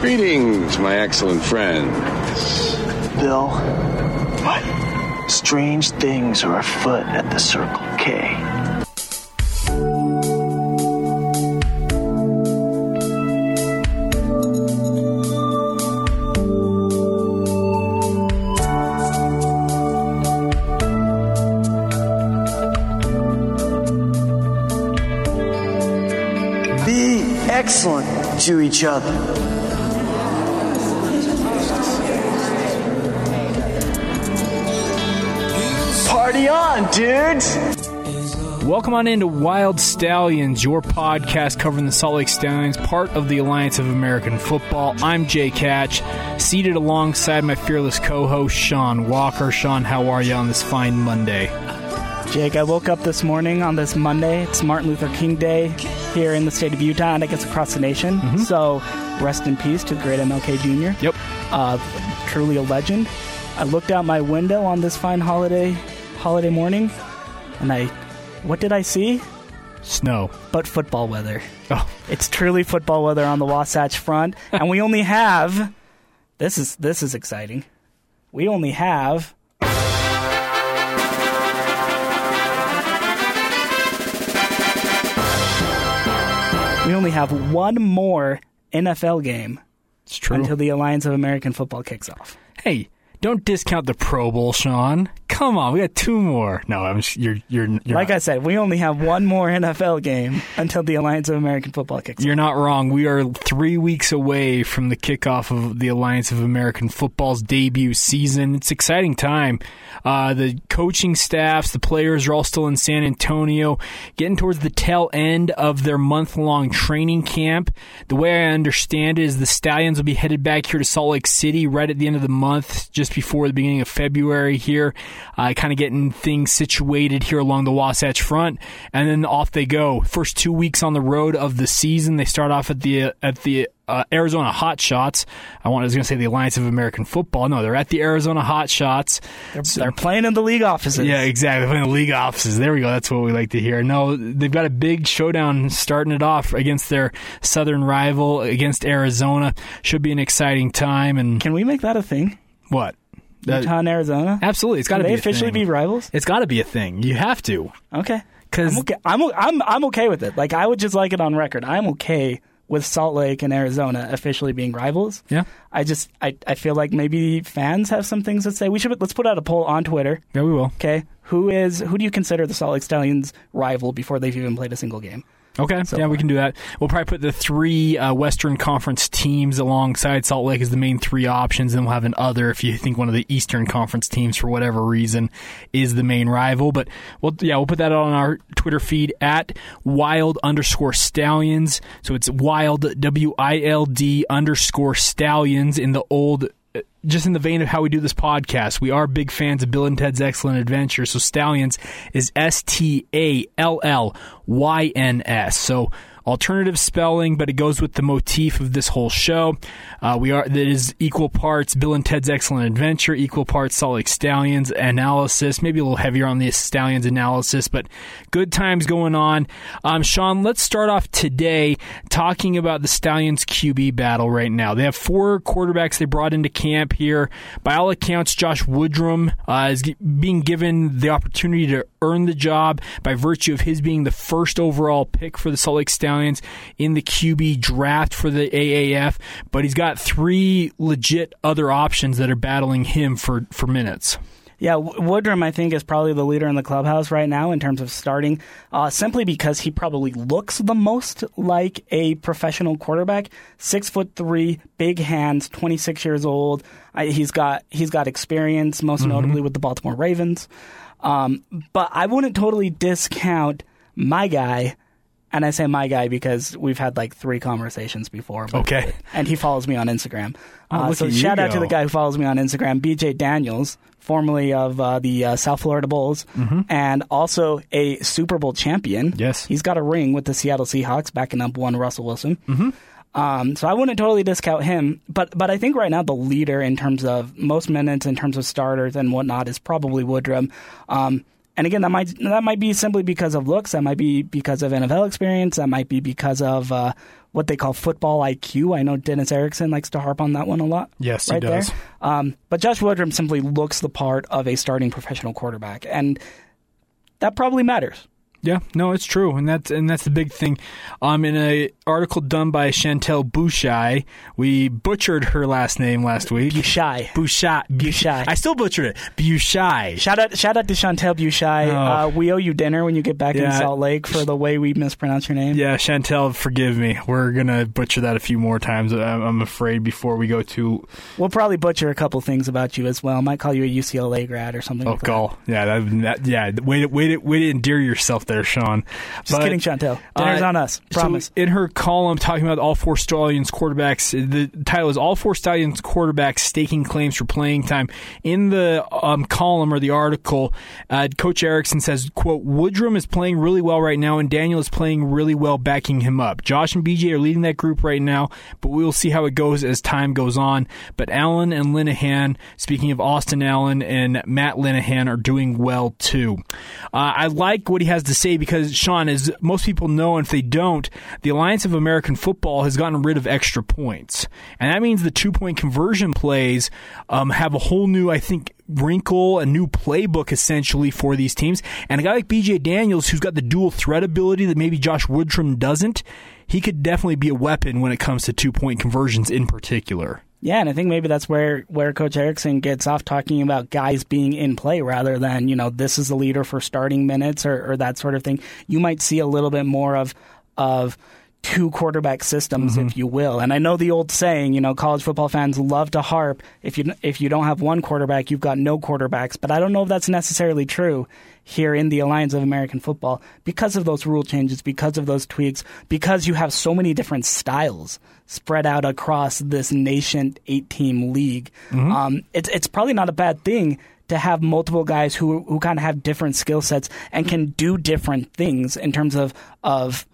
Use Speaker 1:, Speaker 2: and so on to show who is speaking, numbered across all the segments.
Speaker 1: Greetings, my excellent friends.
Speaker 2: Bill. What? Strange things are afoot at the Circle K. Be excellent to each other. On, dudes!
Speaker 3: Welcome on into Wild Stallions, your podcast covering the Salt Lake Stallions, part of the Alliance of American Football. I'm Jay Catch, seated alongside my fearless co-host Sean Walker. Sean, how are you on this fine Monday?
Speaker 4: Jake, I woke up this morning on this Monday. It's Martin Luther King Day here in the state of Utah, and I guess across the nation. So, rest in peace to the great MLK Jr.
Speaker 3: Yep.
Speaker 4: Uh, truly a legend. I looked out my window on this fine holiday holiday morning, and I, what did I see?
Speaker 3: Snow.
Speaker 4: But football weather.
Speaker 3: Oh,
Speaker 4: It's truly football weather on the Wasatch Front, and we only have. This is this is exciting. We only have. We only have one more NFL game
Speaker 3: it's true.
Speaker 4: until the Alliance of American Football kicks off.
Speaker 3: hey, don't discount the Pro Bowl, Sean. Come on, we got two more. No, I'm. You're. You're. you're
Speaker 4: Like
Speaker 3: not,
Speaker 4: I said, we only have one more NFL game until the Alliance of American Football kicks off.
Speaker 3: You're not wrong. We are three weeks away from the kickoff of the Alliance of American Football's debut season. It's exciting time. Uh, the coaching staffs, the players are all still in San Antonio, getting towards the tail end of their month long training camp. The way I understand it is the Stallions will be headed back here to Salt Lake City right at the end of the month, just before the beginning of February here, uh, kind of getting things situated here along the Wasatch Front, and then off they go. First two weeks on the road of the season, they start off at the at the uh, Arizona Hot Shots. I, want, I was going to say the Alliance of American Football. No, they're at the Arizona Hot Shots.
Speaker 4: They're, they're playing in the league offices.
Speaker 3: Yeah, exactly. Playing in the league offices. There we go. That's what we like to hear. No, they've got a big showdown starting it off against their southern rival against Arizona. Should be an exciting time. And
Speaker 4: Can we make that a thing?
Speaker 3: What? That-
Speaker 4: Utah and Arizona?
Speaker 3: absolutely, it's got to
Speaker 4: they
Speaker 3: be a
Speaker 4: officially
Speaker 3: thing.
Speaker 4: be rivals?
Speaker 3: It's got to be a thing. You have to.
Speaker 4: Okay.
Speaker 3: 'Cause-
Speaker 4: I'm okay. I'm, I'm I'm okay with it. Like I would just like it on record. I'm okay with Salt Lake and Arizona officially being rivals.
Speaker 3: Yeah.
Speaker 4: I just I, I feel like maybe fans have some things to say. We should let's put out a poll on Twitter.
Speaker 3: Yeah, we will.
Speaker 4: Okay, who is who do you consider the Salt Lake Stallions rival before they've even played a single game?
Speaker 3: Okay, yeah, we can do that. We'll probably put the three uh, Western Conference teams alongside Salt Lake as the main three options. Then we'll have an other if you think one of the Eastern Conference teams, for whatever reason, is the main rival. But we'll yeah, we'll put that on our Twitter feed at wild underscore stallions. So it's wild W I L D underscore stallions in the old uh, just in the vein of how we do this podcast, we are big fans of Bill and Ted's Excellent Adventure. So Stallions is S T A L L Y N S. So alternative spelling, but it goes with the motif of this whole show. Uh, we are that is equal parts Bill and Ted's Excellent Adventure, equal parts Salt Lake Stallions analysis, maybe a little heavier on the Stallions analysis, but good times going on. Um, Sean, let's start off today talking about the Stallions QB battle right now. They have four quarterbacks they brought into camp here. By all accounts, Josh Woodrum uh, is being given the opportunity to earn the job by virtue of his being the first overall pick for the Salt Lake Stallions in the QB draft for the AAF. But he's got three legit other options that are battling him for, for minutes.
Speaker 4: Yeah, Woodrum, I think, is probably the leader in the clubhouse right now in terms of starting, uh, simply because he probably looks the most like a professional quarterback. Six foot three, big hands, twenty six years old. I, he's got he's got experience, most notably with the Baltimore Ravens. Um, but I wouldn't totally discount my guy. And I say my guy because we've had like three conversations before. but-
Speaker 3: Okay.
Speaker 4: And he follows me on Instagram.
Speaker 3: Oh,
Speaker 4: Uh, so shout out to the guy who follows me on Instagram, BJ Daniels, formerly of uh, the uh, South Florida Bulls, and also a Super Bowl champion.
Speaker 3: Mm-hmm. Yes.
Speaker 4: he's got a ring with the Seattle Seahawks, backing up one Russell Wilson. Mm-hmm. Um, so I wouldn't totally discount him, but but I think right now the leader in terms of most minutes, in terms of starters and whatnot, is probably Woodrum. Um, and again, that might that might be simply because of looks. That might be because of NFL experience. That might be because of uh, what they call football IQ. I know Dennis Erickson likes to harp on that one a lot.
Speaker 3: Yes, he
Speaker 4: right
Speaker 3: does.
Speaker 4: There. Um, but Josh Woodrum simply looks the part of a starting professional quarterback, and that probably matters.
Speaker 3: Yeah, no, it's true, and that's and that's the big thing. Um, in a article done by Chantel Bouchai, we butchered her last name last week.
Speaker 4: Bushai.
Speaker 3: Bouchai.
Speaker 4: Bushai.
Speaker 3: I still butchered it. Bouchai.
Speaker 4: Shout out, shout out to Chantel Bushai.
Speaker 3: Oh.
Speaker 4: Uh, we owe you dinner when you get back in Salt Lake for the way we mispronounce your name.
Speaker 3: Yeah, Chantel, forgive me. We're gonna butcher that a few more times. I'm I'm afraid before we go to
Speaker 4: We'll probably butcher a couple things about you as well. Might call you a UCLA grad or something.
Speaker 3: oh
Speaker 4: like that.
Speaker 3: Yeah, that, that yeah. Way to way to way to endear yourself there, Sean.
Speaker 4: Just
Speaker 3: But-
Speaker 4: kidding, Chantel. Dinner's
Speaker 3: Uh,
Speaker 4: on us.
Speaker 3: so
Speaker 4: Promise.
Speaker 3: in her column talking about all four Stallions quarterbacks, the title is "All Four Stallions quarterbacks staking claims for playing time." In the um, column or the article, uh, Coach Erickson says, "quote Woodrum is playing really well right now, and Daniel is playing really well, backing him up. Josh and BJ are leading that group right now, but we will see how it goes as time goes on. But Allen and Linehan, speaking of Austin Allen and Matt Linehan, are doing well too. Uh, I like what he has to say because Sean, as most people know, and if they don't, the Alliance of American Football has gotten rid of extra points, and that means the two point conversion plays um, have a whole new, I think, wrinkle, a new playbook essentially for these teams. And a guy like BJ Daniels, who's got the dual threat ability that maybe Josh Woodrum doesn't, he could definitely be a weapon when it comes to two point conversions in particular.
Speaker 4: Yeah, and I think maybe that's where, where Coach Erickson gets off talking about guys being in play rather than, you know, this is the leader for starting minutes or, or that sort of thing. You might see a little bit more of of two quarterback systems, if you will. And I know the old saying, you know, college football fans love to harp if you if you don't have one quarterback, you've got no quarterbacks. But I don't know if that's necessarily true here in the Alliance of American Football because of those rule changes, because of those tweaks, because you have so many different styles spread out across this nation eight team league. Um, it's it's probably not a bad thing to have multiple guys who who kind of have different skill sets and can do different things in terms of of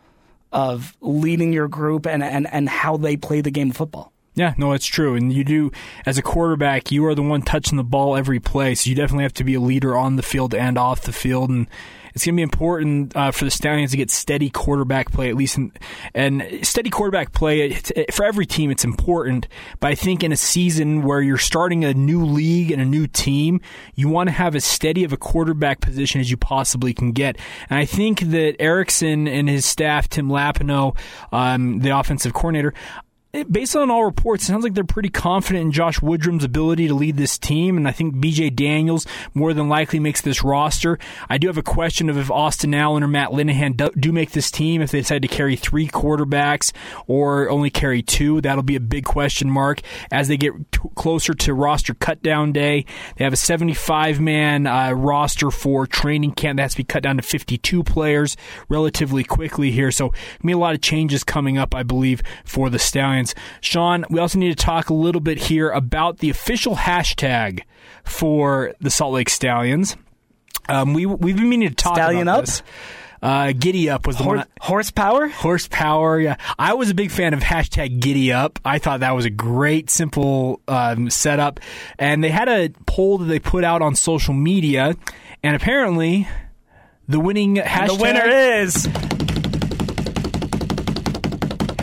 Speaker 4: of leading your group and, and, and how they play the game of football.
Speaker 3: Yeah, no, it's true. And you do, as a quarterback, you are the one touching the ball every play. So you definitely have to be a leader on the field and off the field. And it's going to be important uh, for the Stallions to get steady quarterback play, at least. In, and steady quarterback play, it, for every team, it's important. But I think in a season where you're starting a new league and a new team, you want to have as steady of a quarterback position as you possibly can get. And I think that Erickson and his staff, Tim Lappano, um, the offensive coordinator, based on all reports, it sounds like they're pretty confident in Josh Woodrum's ability to lead this team, and I think BJ Daniels more than likely makes this roster. I do have a question of if Austin Allen or Matt Linehan do, do make this team, if they decide to carry three quarterbacks or only carry two. That'll be a big question mark as they get t- closer to roster cutdown day. They have a 75 man uh, roster for training camp that has to be cut down to 52 players relatively quickly here. So, gonna be a lot of changes coming up, I believe, for the Stallions. Sean, we also need to talk a little bit here about the official hashtag for the Salt Lake Stallions. Um, we we've been meaning to talk
Speaker 4: Stallion
Speaker 3: about
Speaker 4: up?
Speaker 3: this. Uh, giddy up was the
Speaker 4: Hor-
Speaker 3: one.
Speaker 4: horsepower?
Speaker 3: Horsepower, yeah. I was a big fan of hashtag Giddy Up. I thought that was a great, simple um, setup. And they had a poll that they put out on social media, and apparently, the winning hashtag
Speaker 4: The winner is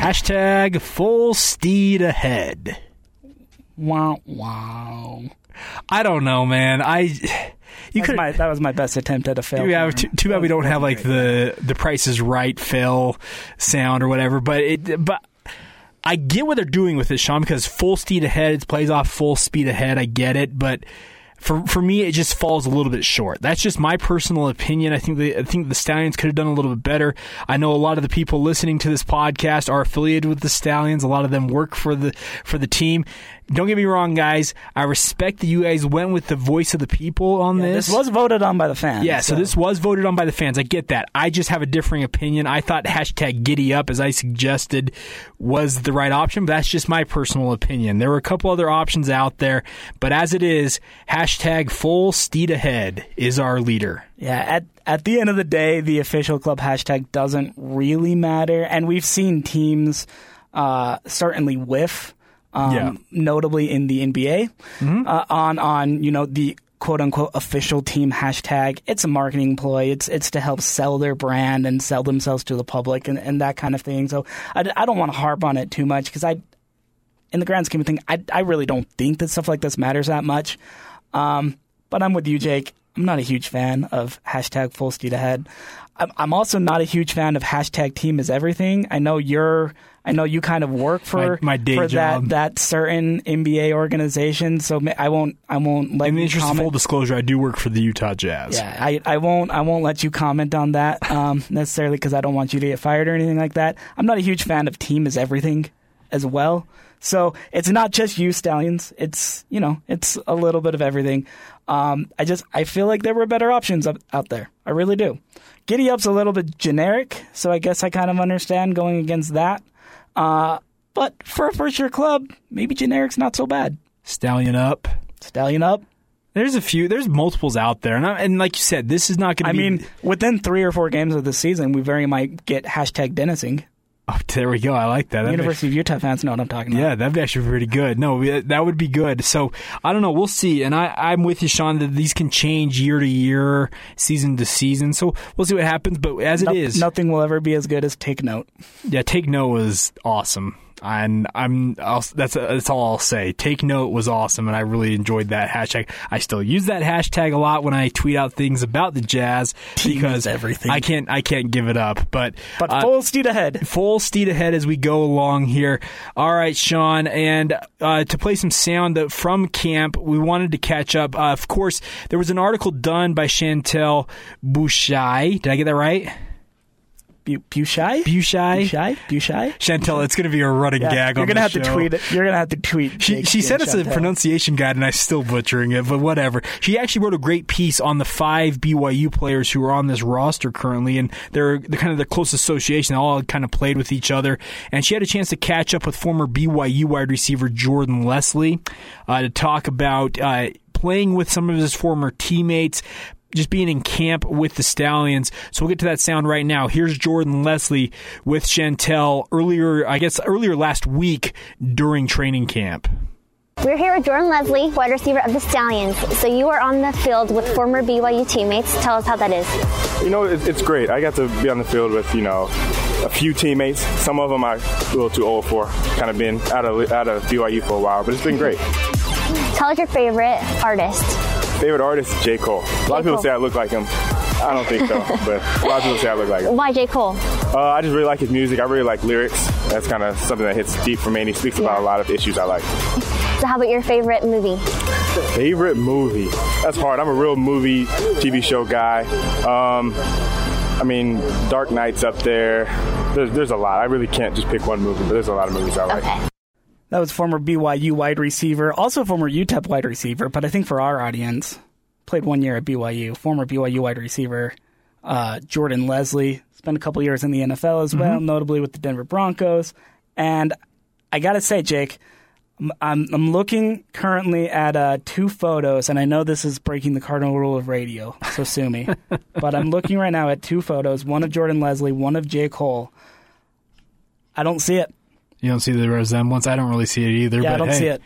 Speaker 3: hashtag Full Steed Ahead.
Speaker 4: wow wow.
Speaker 3: I don't know, man. I you could.
Speaker 4: my, that was my best attempt at a fail.
Speaker 3: Yeah, too, too bad we don't have like the the Price is Right Phil sound or whatever. But it, but I get what they're doing with this, Sean, because full speed ahead it plays off full speed ahead. I get it, but for for me, it just falls a little bit short. That's just my personal opinion. I think the I think the Stallions could have done a little bit better. I know a lot of the people listening to this podcast are affiliated with the Stallions. A lot of them work for the for the team. Don't get me wrong, guys. I respect that you guys went with the voice of the people on
Speaker 4: Yeah,
Speaker 3: this.
Speaker 4: this was voted on by the fans.
Speaker 3: Yeah, so this was voted on by the fans. I get that. I just have a differing opinion. I thought hashtag giddy up, as I suggested, was the right option, but that's just my personal opinion. There were a couple other options out there, but as it is, hashtag full steed ahead is our leader.
Speaker 4: Yeah, at at the end of the day, the official club hashtag doesn't really matter, and we've seen teams uh, certainly whiff, um,
Speaker 3: Yeah.
Speaker 4: notably in the NBA, uh, on on you know the quote unquote official team hashtag. It's a marketing ploy. It's it's to help sell their brand and sell themselves to the public and, and that kind of thing. So I, I don't want to harp on it too much because I, in the grand scheme of things, I I really don't think that stuff like this matters that much. Um, but I'm with you, Jake. I'm not a huge fan of hashtag full speed ahead. I'm, I'm also not a huge fan of hashtag team is everything. I know you're I know you kind of work for
Speaker 3: My- my day
Speaker 4: for
Speaker 3: job.
Speaker 4: that that certain NBA organization, so I won't I won't let
Speaker 3: In the
Speaker 4: you
Speaker 3: interest of
Speaker 4: comment.
Speaker 3: full disclosure, I do work for the Utah Jazz.
Speaker 4: Yeah, I, I won't I won't let you comment on that um, necessarily because I don't want you to get fired or anything like that. I'm not a huge fan of team is everything as well. So it's not just you stallions. It's you know it's a little bit of everything. Um, I just I feel like there were better options up, out there. I really do. Giddy up's a little bit generic, so I guess I kind of understand going against that. Uh, but for a first year club, maybe generic's not so bad.
Speaker 3: Stallion up.
Speaker 4: Stallion up.
Speaker 3: There's a few. There's multiples out there, and, I, and like you said, this is not going to
Speaker 4: I
Speaker 3: be.
Speaker 4: mean, within three or four games of the season, we very might get hashtag Dennising.
Speaker 3: oh, there we go. I like that. That'd be-
Speaker 4: University of Utah fans know what I'm talking about.
Speaker 3: Yeah, that'd be actually pretty good. No, that would be good. So I don't know. We'll see. And I, I'm with you, Sean, that these can change year to year, season to season. So we'll see what happens. But as it is,
Speaker 4: Nothing will ever be as good as Take Note.
Speaker 3: yeah, Take Note was awesome. And I'm I'll, that's that's all I'll say. Take Note was awesome, and I really enjoyed that hashtag. I still use that hashtag a lot when I tweet out things about the Jazz because
Speaker 4: everything.
Speaker 3: I can't I can't give it up. But
Speaker 4: But
Speaker 3: uh,
Speaker 4: full speed ahead.
Speaker 3: full steed ahead as we go along here. All right, Sean, and uh, to play some sound from camp, we wanted to catch up. Uh, of course, there was an article done by Chantel Bouchai. Did I get that right?
Speaker 4: Bu- Bushai? Bushai? Bushai?
Speaker 3: Chantel, it's going to be a running
Speaker 4: Yeah,
Speaker 3: gag
Speaker 4: you're
Speaker 3: on
Speaker 4: gonna
Speaker 3: the
Speaker 4: have
Speaker 3: show.
Speaker 4: to tweet it. You're gonna have to tweet.
Speaker 3: She, she sent us a pronunciation guide, and I'm still butchering it, but whatever. She actually wrote a great piece on the five BYU players who are on this roster currently, and they're, they're kind of the close association. They all kind of played with each other, and she had a chance to catch up with former BYU wide receiver Jordan Leslie uh, to talk about uh, playing with some of his former teammates. Just being in camp with the Stallions. So we'll get to that sound right now. Here's Jordan Leslie with Chantel earlier, I guess, earlier last week during training camp.
Speaker 5: We're here with Jordan Leslie, wide receiver of the Stallions. So you are on the field with former BYU teammates. Tell us how that is.
Speaker 6: You know, it's great. I got to be on the field with, you know, a few teammates. Some of them I'm a little too old for, kind of been out of, out of BYU for a while, but it's been great.
Speaker 5: Tell us your favorite artist.
Speaker 6: Favorite artist, J. Cole. A lot of people
Speaker 5: Cole.
Speaker 6: say I look like him. I don't think so, but a lot of people say I look like him.
Speaker 5: Why J. Cole?
Speaker 6: Uh, I just really like his music. I really like lyrics. That's kind of something that hits deep for me, and he speaks about a lot of issues I like.
Speaker 5: So how about your favorite movie?
Speaker 6: Favorite movie? That's hard. I'm a real movie, TV show guy. Um, I mean, Dark Knight's up there. There's, there's a lot. I really can't just pick one movie, but there's a lot of movies I like.
Speaker 5: Okay.
Speaker 4: That was former BYU wide receiver, also former UTEP wide receiver, but I think for our audience, played one year at BYU. Former BYU wide receiver uh, Jordan Leslie spent a couple years in the NFL as well, notably with the Denver Broncos. And I gotta say, Jake, I'm- I'm I'm looking currently at uh, two photos, and I know this is breaking the cardinal rule of radio, so sue me. but I'm looking right now at two photos: one of Jordan Leslie, one of J. Cole. I don't see it.
Speaker 3: You don't see the resemblance. I don't really see it either.
Speaker 4: Yeah,
Speaker 3: but
Speaker 4: I don't
Speaker 3: hey,
Speaker 4: see it.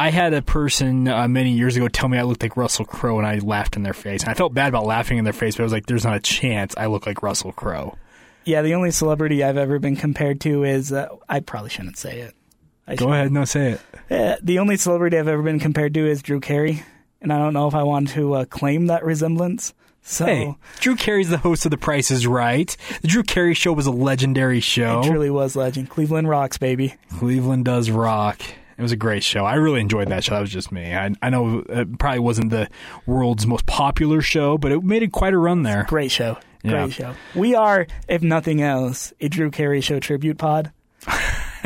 Speaker 3: I had a person uh, many years ago tell me I looked like Russell Crowe, and I laughed in their face. And I felt bad about laughing in their face, but I was like, "There's not a chance I look like Russell Crowe."
Speaker 4: Yeah, the only celebrity I've ever been compared to is uh, I probably shouldn't say it. I
Speaker 3: Go ahead, no, say it.
Speaker 4: Uh, the only celebrity I've ever been compared to is Drew Carey, and I don't know if I want to uh, claim that resemblance. So
Speaker 3: Hey, Drew Carey's the host of The Price is Right. The Drew Carey Show was a legendary show.
Speaker 4: it truly was legend. Cleveland rocks, baby.
Speaker 3: Cleveland does rock. It was a great show. I really enjoyed that show. That was just me. I, I know it probably wasn't the world's most popular show, but it made it quite a run there.
Speaker 4: Great show. Great
Speaker 3: Yeah.
Speaker 4: show. We are, if nothing else, a Drew Carey Show tribute pod,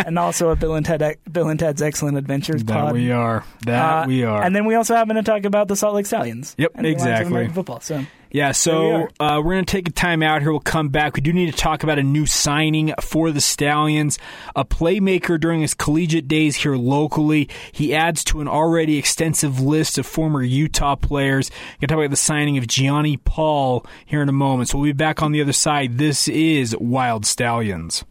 Speaker 4: and also a Bill and Ted Bill and Ted's Excellent Adventures
Speaker 3: That
Speaker 4: pod.
Speaker 3: we are. That
Speaker 4: Uh,
Speaker 3: we are.
Speaker 4: And then we also happen to talk about the Salt Lake Stallions.
Speaker 3: Yep,
Speaker 4: and the Lions of
Speaker 3: exactly.
Speaker 4: Football. So
Speaker 3: Yeah,
Speaker 4: There we
Speaker 3: so
Speaker 4: are.
Speaker 3: uh, we're going to take a time out here. We'll come back. We do need to talk about a new signing for the Stallions. A playmaker during his collegiate days here locally. He adds to an already extensive list of former Utah players. We're going to talk about the signing of Gionni Paul here in a moment. So we'll be back on the other side. This is Wild Stallions.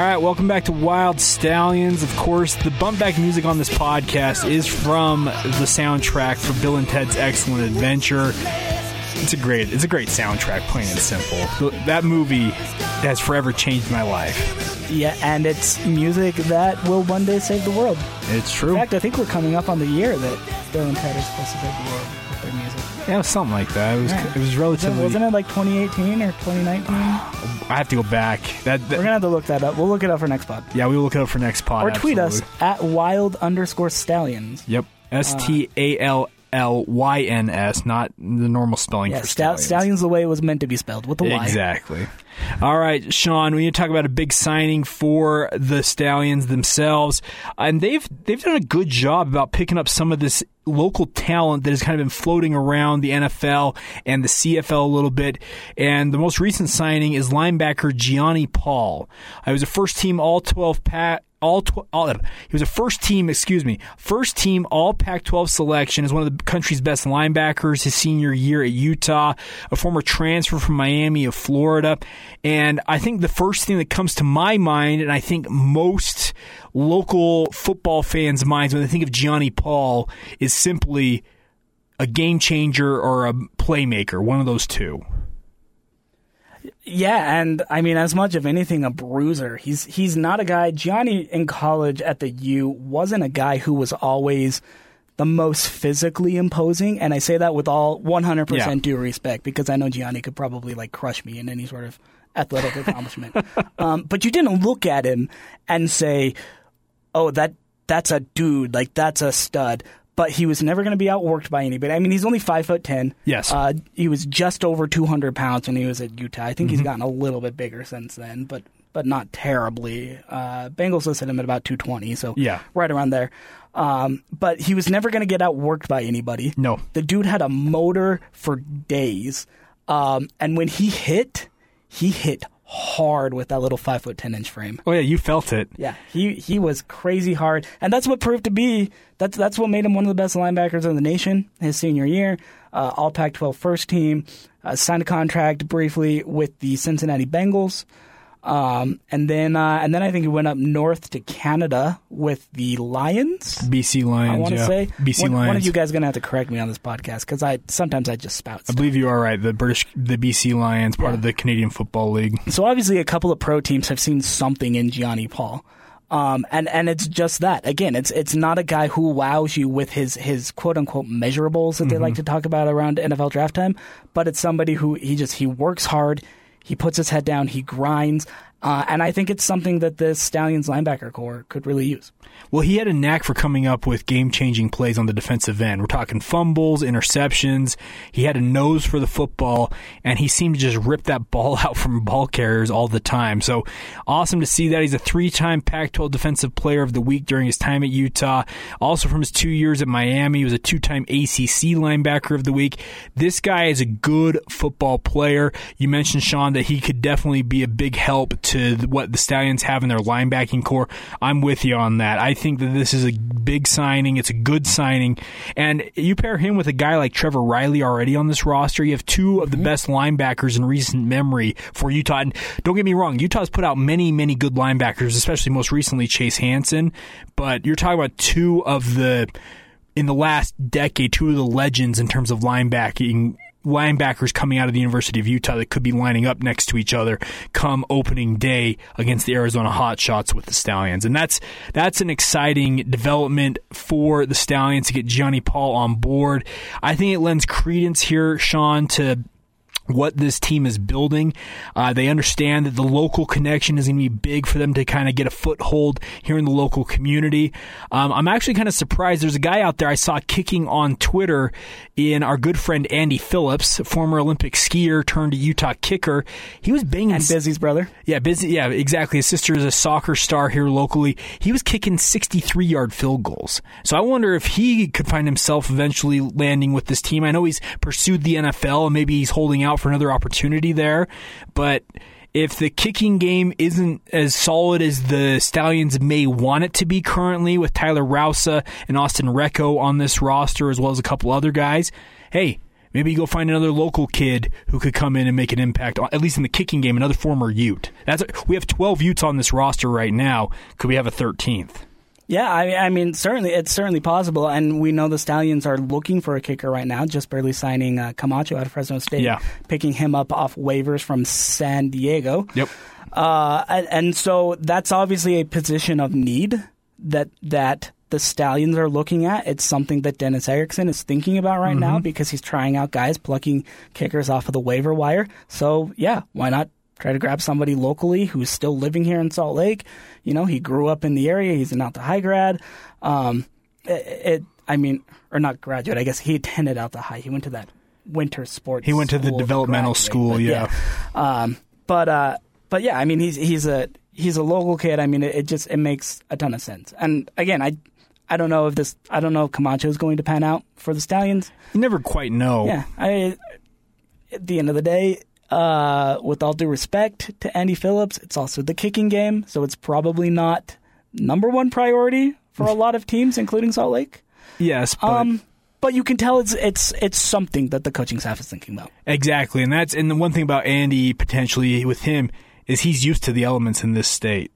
Speaker 3: Right, welcome back to Wild Stallions. Of course, the bump back music on this podcast is from the soundtrack for Bill and Ted's Excellent Adventure. It's a great, it's a great soundtrack, plain and simple. That movie has forever changed my life.
Speaker 4: Yeah, and it's music that will one day save the world.
Speaker 3: It's true.
Speaker 4: In fact, I think we're coming up on the year that Bill and Ted are supposed to save the world with their music.
Speaker 3: Yeah, it was something like that. It was,
Speaker 4: Right.
Speaker 3: it was relatively.
Speaker 4: Wasn't it like 2018 or 2019?
Speaker 3: I have to go back. That, that
Speaker 4: We're gonna have to look that up. We'll look it up for next pod.
Speaker 3: yeah, we will look it up for next pod.
Speaker 4: Or tweet us at wild underscore stallions.
Speaker 3: Yep, S T A L L Y N S, not the normal spelling
Speaker 4: Yeah,
Speaker 3: for
Speaker 4: stal-
Speaker 3: stallions.
Speaker 4: stallions the way it was meant to be spelled with a Y.
Speaker 3: Exactly. All right, Sean, we need to talk about a big signing for the Stallions themselves, and they've they've done a good job about picking up some of this local talent that has kind of been floating around the NFL and the CFL a little bit. And the most recent signing is linebacker Gionni Paul. I was a first team All Twelve pat all, tw- all he was a first team, excuse me, first team All Pac-12 selection as one of the country's best linebackers his senior year at Utah, a former transfer from Miami of Florida, and I think the first thing that comes to my mind, and I think most local football fans' minds when they think of Gionni Paul, is simply a game changer or a playmaker, one of those two.
Speaker 4: Yeah, and I mean, as much of anything, a bruiser. He's he's not a guy. Gionni in college at the U wasn't a guy who was always the most physically imposing, and I say that with all 100%
Speaker 3: Yeah.
Speaker 4: due respect because I know Gionni could probably like crush me in any sort of athletic accomplishment. um, but you didn't look at him and say, "Oh, that that's a dude. Like that's a stud." But he was never going to be outworked by anybody. I mean, he's only five foot ten.
Speaker 3: Yes.
Speaker 4: Uh, he was just over 200 pounds when he was at Utah. I think
Speaker 3: Mm-hmm.
Speaker 4: he's gotten a little bit bigger since then, but but not terribly. Uh, Bengals listed him at about 220, so
Speaker 3: Yeah.
Speaker 4: right around there. Um, but he was never going to get outworked by anybody.
Speaker 3: No.
Speaker 4: the dude had a motor for days, um, and when he hit, he hit hard with that little five foot ten inch frame.
Speaker 3: Oh yeah, you felt it.
Speaker 4: Yeah, he he was crazy hard, and that's what proved to be that's that's what made him one of the best linebackers in the nation his senior year. Uh, all Pac-12 first team, uh, signed a contract briefly with the Cincinnati Bengals, um, and then uh, and then I think he went up north to Canada with the Lions.
Speaker 3: BC Lions.
Speaker 4: I want to
Speaker 3: yeah.
Speaker 4: say
Speaker 3: BC
Speaker 4: one,
Speaker 3: Lions.
Speaker 4: one of you guys gonna have to correct me on this podcast because I sometimes I just spout.
Speaker 3: I believe you are right. The British, the BC Lions, part
Speaker 4: Yeah.
Speaker 3: of the Canadian Football League.
Speaker 4: So obviously, a couple of pro teams have seen something in Gionni Paul. Um, and, and it's just that. Again, it's it's not a guy who wows you with his, his quote unquote measurables that they like to talk about around NFL draft time, but it's somebody who he just he works hard, he puts his head down, he grinds, uh, and I think it's something that the Stallions linebacker corps could really use.
Speaker 3: Well, he had a knack for coming up with game changing plays on the defensive end. We're talking fumbles, interceptions. He had a nose for the football, and he seemed to just rip that ball out from ball carriers all the time. So awesome to see that. He's a three time Pac 12 Defensive Player of the Week during his time at Utah. Also, from his two years at Miami, he was a two time ACC Linebacker of the Week. This guy is a good football player. You mentioned, Sean, that he could definitely be a big help to what the Stallions have in their linebacking corps. I'm with you on that. I think that this is a big signing. It's a good signing. And you pair him with a guy like Trevor Reilly already on this roster. You have two of the mm-hmm. best linebackers in recent memory for Utah. And don't get me wrong, Utah's put out many, many good linebackers, especially most recently Chase Hansen. But you're talking about two of the, in the last decade, two of the legends in terms of linebacking linebackers coming out of the University of Utah that could be lining up next to each other come opening day against the Arizona Hotshots with the Stallions. And that's that's an exciting development for the Stallions to get Gionni Paul on board. I think it lends credence here, Sean, to what this team is building. Uh, they understand that the local connection is going to be big for them to kind of get a foothold here in the local community. Um, I'm actually kind of surprised. There's a guy out there I saw kicking on Twitter in our good friend Andy Phillips, former Olympic skier turned Utah kicker. He was banging
Speaker 4: And Busy's brother.
Speaker 3: yeah, busy. Yeah, exactly. His sister is a soccer star here locally. He was kicking 63 yard field goals. So I wonder if he could find himself eventually landing with this team. I know he's pursued the NFL and maybe he's holding out for another opportunity there, but if the kicking game isn't as solid as the Stallions may want it to be currently with Tyler Rausa and Austin Recco on this roster, as well as a couple other guys, hey, Maybe you go find another local kid who could come in and make an impact, at least in the kicking game, another former Ute. That's we have 12 Utes on this roster right now. Could we have a 13th?
Speaker 4: Yeah, I, I mean, certainly, it's certainly possible, and we know the Stallions are looking for a kicker right now. Just barely signing uh, Camacho out of Fresno State,
Speaker 3: Yeah.
Speaker 4: picking him up off waivers from San Diego.
Speaker 3: Yep.
Speaker 4: Uh, and, and so that's obviously a position of need that that the Stallions are looking at. It's something that Dennis Erickson is thinking about right now because he's trying out guys, plucking kickers off of the waiver wire. So yeah, why not try to grab somebody locally who's still living here in Salt Lake? You know, he grew up in the area. He's an out the high grad. Um, it, it, I mean, or not graduate. I guess he attended out the high. He went to that winter sports.
Speaker 3: He went to the developmental
Speaker 4: graduate,
Speaker 3: school,
Speaker 4: but
Speaker 3: yeah.
Speaker 4: Um, but uh, but yeah, I mean, he's he's a he's a local kid. I mean, it, it just it makes a ton of sense. And again, I I don't know if this I don't know if Camacho is going to pan out for the Stallions.
Speaker 3: You never quite know.
Speaker 4: Yeah, I at the end of the day, uh, with all due respect to Andy Phillips, it's also the kicking game, so it's probably not number one priority for a lot of teams, including Salt Lake.
Speaker 3: Yes, but
Speaker 4: Um, but you can tell it's it's it's something that the coaching staff is thinking about.
Speaker 3: exactly, and that's and the one thing about Andy potentially with him is he's used to the elements in this state.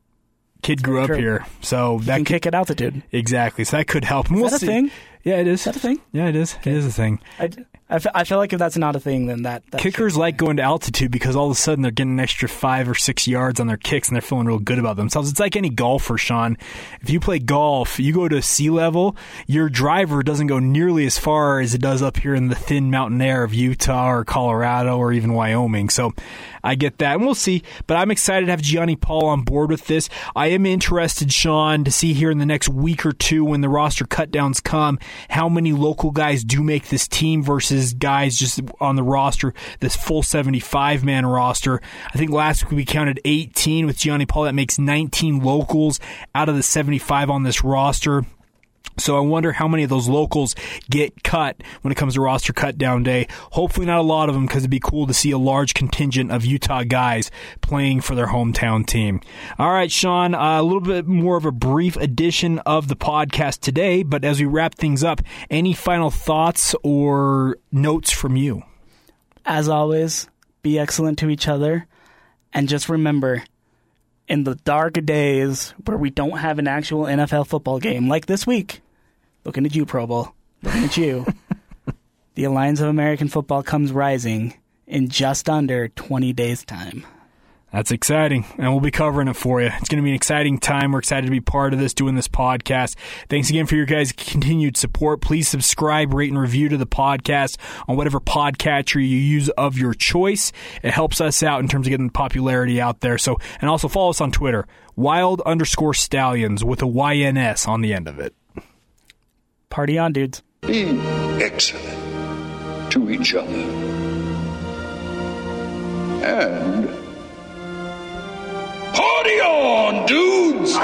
Speaker 3: Kid grew up
Speaker 4: true.
Speaker 3: here, so
Speaker 4: You
Speaker 3: that
Speaker 4: can
Speaker 3: could,
Speaker 4: kick at altitude.
Speaker 3: exactly. So that could help. And
Speaker 4: Is
Speaker 3: we'll
Speaker 4: that a
Speaker 3: see.
Speaker 4: thing?
Speaker 3: Yeah, it is.
Speaker 4: Is that a thing?
Speaker 3: Yeah, it is. It is a thing.
Speaker 4: I, I, f- I feel like if that's not a thing, then that, that
Speaker 3: Kickers like going to altitude because all of a sudden they're getting an extra five or six yards on their kicks and they're feeling real good about themselves. It's like any golfer, Sean. If you play golf, you go to sea level, your driver doesn't go nearly as far as it does up here in the thin mountain air of Utah or Colorado or even Wyoming. So I get that. And we'll see. But I'm excited to have Gionni Paul on board with this. I am interested, Sean, to see here in the next week or two when the roster cutdowns come, how many local guys do make this team versus guys just on the roster, this full 75 man roster. I think last week we counted 18 with Gionni Paul. That makes 19 locals out of the 75 on this roster. So I wonder how many of those locals get cut when it comes to roster cut down day. Hopefully not a lot of them because it'd be cool to see a large contingent of Utah guys playing for their hometown team. All right, Sean, uh, a little bit more of a brief edition of the podcast today, but as we wrap things up, any final thoughts or notes from you?
Speaker 4: as always, be excellent to each other, and just remember, in the dark days where we don't have an actual NFL football game, like this week, looking at you, Pro Bowl, looking at you, the Alliance of American Football comes rising in just under 20 days' time.
Speaker 3: That's exciting, and we'll be covering it for you. It's going to be an exciting time. We're excited to be part of this, doing this podcast. Thanks again for your guys' continued support. Please subscribe, rate, and review to the podcast on whatever podcatcher you use of your choice. It helps us out in terms of getting the popularity out there. So, and also follow us on Twitter, wild underscore stallions with a YNS on the end of it.
Speaker 4: Party on, dudes.
Speaker 7: Be excellent to each other and party on, dudes!